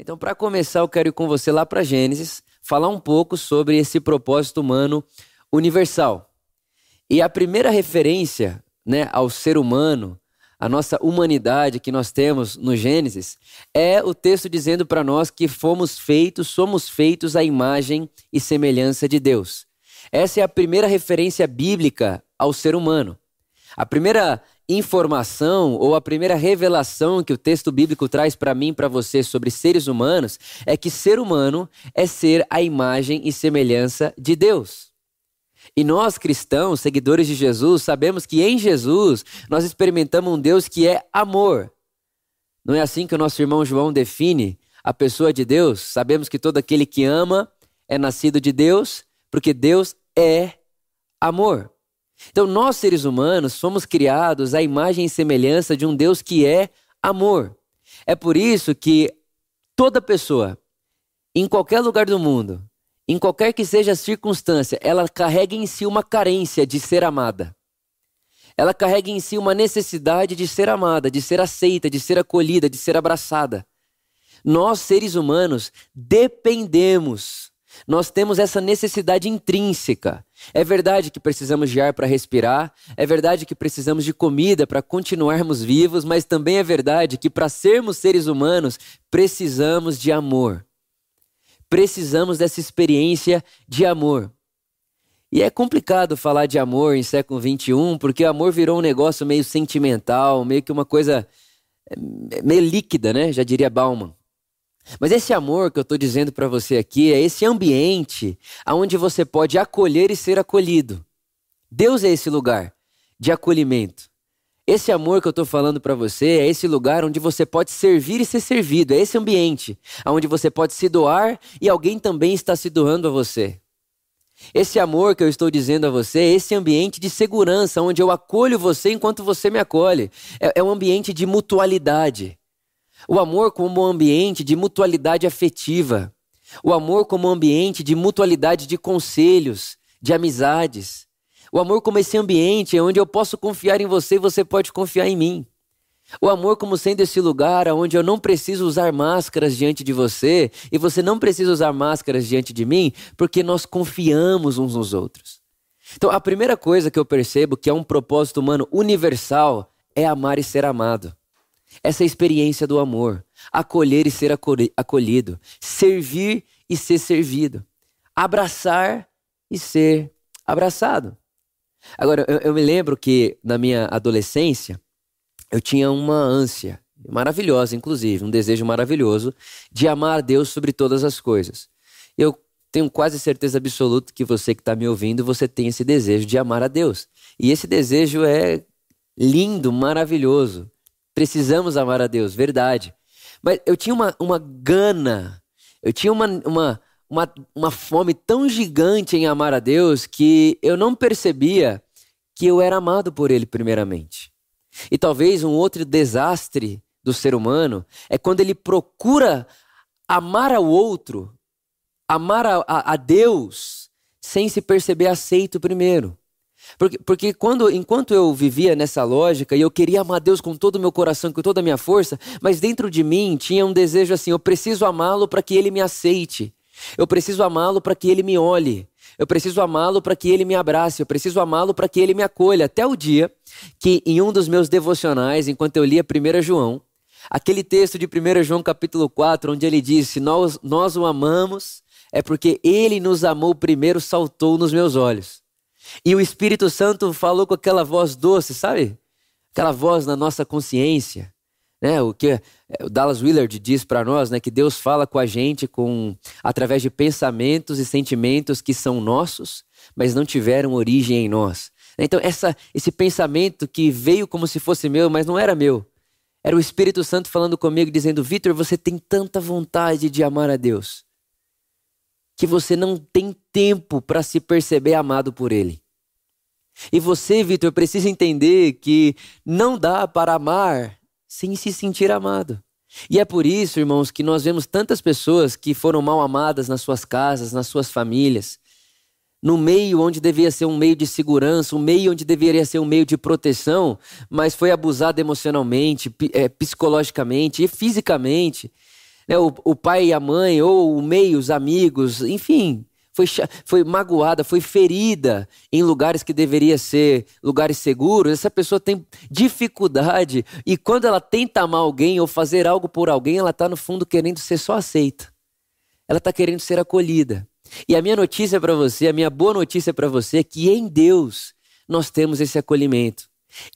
Então, para começar, eu quero ir com você lá para Gênesis, falar um pouco sobre esse propósito humano universal. E a primeira referência né, ao ser humano, a nossa humanidade que nós temos no Gênesis, é o texto dizendo para nós que fomos feitos, somos feitos à imagem e semelhança de Deus. Essa é a primeira referência bíblica ao ser humano. A primeira informação ou a primeira revelação que o texto bíblico traz para mim, para você sobre seres humanos, é que ser humano é ser a imagem e semelhança de Deus. E nós cristãos, seguidores de Jesus, sabemos que em Jesus nós experimentamos um Deus que é amor. Não é assim que o nosso irmão João define a pessoa de Deus? Sabemos que todo aquele que ama é nascido de Deus, porque Deus é amor. Então, nós seres humanos fomos criados à imagem e semelhança de um Deus que é amor. É por isso que toda pessoa, em qualquer lugar do mundo, em qualquer que seja a circunstância, ela carrega em si uma carência de ser amada. Ela carrega em si uma necessidade de ser amada, de ser aceita, de ser acolhida, de ser abraçada. Nós, seres humanos, dependemos nós temos essa necessidade intrínseca. É verdade que precisamos de ar para respirar, é verdade que precisamos de comida para continuarmos vivos, mas também é verdade que para sermos seres humanos precisamos de amor. Precisamos dessa experiência de amor. E é complicado falar de amor em século XXI, porque o amor virou um negócio meio sentimental, meio que uma coisa é, meio líquida, né? Já diria Bauman. Mas esse amor que eu estou dizendo para você aqui é esse ambiente onde você pode acolher e ser acolhido. Deus é esse lugar de acolhimento. Esse amor que eu estou falando para você é esse lugar onde você pode servir e ser servido. É esse ambiente onde você pode se doar e alguém também está se doando a você. Esse amor que eu estou dizendo a você é esse ambiente de segurança, onde eu acolho você enquanto você me acolhe. É, é um ambiente de mutualidade. O amor como um ambiente de mutualidade afetiva. O amor como um ambiente de mutualidade de conselhos, de amizades. O amor como esse ambiente onde eu posso confiar em você e você pode confiar em mim. O amor como sendo esse lugar onde eu não preciso usar máscaras diante de você e você não precisa usar máscaras diante de mim, porque nós confiamos uns nos outros. Então, a primeira coisa que eu percebo que é um propósito humano universal é amar e ser amado. Essa experiência do amor, acolher e ser acolhido, servir e ser servido, abraçar e ser abraçado. Agora, eu, eu me lembro que na minha adolescência eu tinha uma ânsia maravilhosa, inclusive, um desejo maravilhoso de amar a Deus sobre todas as coisas. Eu tenho quase certeza absoluta que você que está me ouvindo, você tem esse desejo de amar a Deus. E esse desejo é lindo, maravilhoso. Precisamos amar a Deus, verdade. Mas eu tinha uma, uma gana, eu tinha uma, uma, uma, uma fome tão gigante em amar a Deus que eu não percebia que eu era amado por Ele, primeiramente. E talvez um outro desastre do ser humano é quando ele procura amar ao outro, amar a, a, a Deus, sem se perceber aceito primeiro. Porque, porque quando, enquanto eu vivia nessa lógica e eu queria amar Deus com todo o meu coração, com toda a minha força, mas dentro de mim tinha um desejo assim: eu preciso amá-lo para que ele me aceite. Eu preciso amá-lo para que ele me olhe. Eu preciso amá-lo para que ele me abrace. Eu preciso amá-lo para que ele me acolha. Até o dia que, em um dos meus devocionais, enquanto eu lia 1 João, aquele texto de 1 João capítulo 4, onde ele disse: Nós, nós o amamos, é porque ele nos amou primeiro, saltou nos meus olhos. E o Espírito Santo falou com aquela voz doce, sabe? Aquela voz na nossa consciência. Né? O que é, o Dallas Willard diz para nós, né, que Deus fala com a gente com através de pensamentos e sentimentos que são nossos, mas não tiveram origem em nós. Então essa, esse pensamento que veio como se fosse meu, mas não era meu, era o Espírito Santo falando comigo, dizendo: Vitor, você tem tanta vontade de amar a Deus, que você não tem tempo para se perceber amado por Ele. E você, Vitor, precisa entender que não dá para amar sem se sentir amado. E é por isso, irmãos, que nós vemos tantas pessoas que foram mal amadas nas suas casas, nas suas famílias, no meio onde devia ser um meio de segurança, um meio onde deveria ser um meio de proteção, mas foi abusado emocionalmente, é, psicologicamente e fisicamente né, o, o pai e a mãe, ou o meio, os amigos, enfim, foi, foi magoada, foi ferida em lugares que deveria ser lugares seguros, essa pessoa tem dificuldade e quando ela tenta amar alguém ou fazer algo por alguém, ela está no fundo querendo ser só aceita. Ela está querendo ser acolhida. E a minha notícia para você, a minha boa notícia para você é que em Deus nós temos esse acolhimento.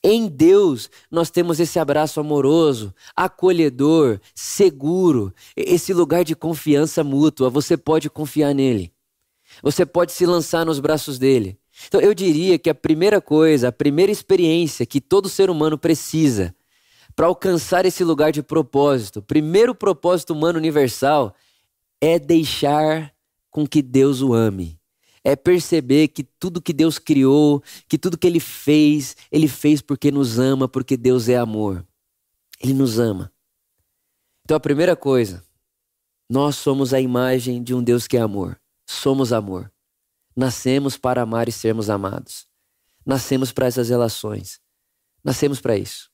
Em Deus nós temos esse abraço amoroso, acolhedor, seguro, esse lugar de confiança mútua. Você pode confiar nele. Você pode se lançar nos braços dele. Então eu diria que a primeira coisa, a primeira experiência que todo ser humano precisa para alcançar esse lugar de propósito, primeiro propósito humano universal, é deixar com que Deus o ame é perceber que tudo que Deus criou, que tudo que Ele fez, Ele fez porque nos ama, porque Deus é amor. Ele nos ama. Então a primeira coisa, nós somos a imagem de um Deus que é amor. Somos amor. Nascemos para amar e sermos amados. Nascemos para essas relações. Nascemos para isso.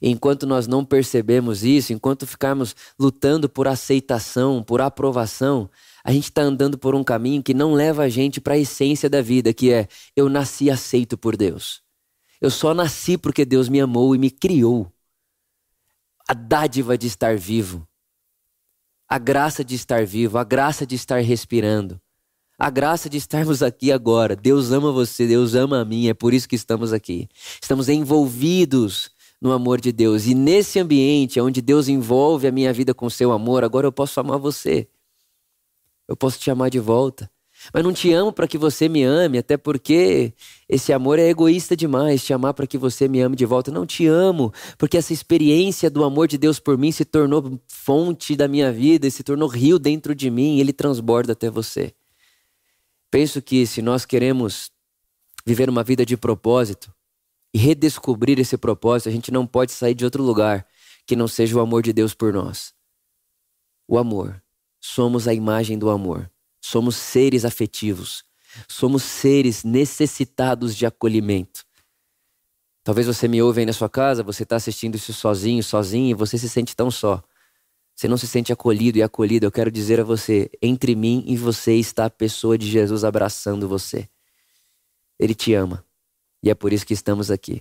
Enquanto nós não percebemos isso, enquanto ficarmos lutando por aceitação, por aprovação, a gente está andando por um caminho que não leva a gente para a essência da vida, que é eu nasci aceito por Deus. Eu só nasci porque Deus me amou e me criou. A dádiva de estar vivo, a graça de estar vivo, a graça de estar respirando, a graça de estarmos aqui agora. Deus ama você, Deus ama a mim, é por isso que estamos aqui. Estamos envolvidos no amor de Deus. E nesse ambiente onde Deus envolve a minha vida com seu amor, agora eu posso amar você. Eu posso te amar de volta. Mas não te amo para que você me ame, até porque esse amor é egoísta demais, te amar para que você me ame de volta. Não te amo, porque essa experiência do amor de Deus por mim se tornou fonte da minha vida, se tornou rio dentro de mim, ele transborda até você. Penso que se nós queremos viver uma vida de propósito e redescobrir esse propósito, a gente não pode sair de outro lugar que não seja o amor de Deus por nós. O amor somos a imagem do amor. Somos seres afetivos. Somos seres necessitados de acolhimento. Talvez você me ouve aí na sua casa, você está assistindo isso sozinho, sozinho, e você se sente tão só. Você não se sente acolhido e acolhido. Eu quero dizer a você: entre mim e você está a pessoa de Jesus abraçando você. Ele te ama. E é por isso que estamos aqui.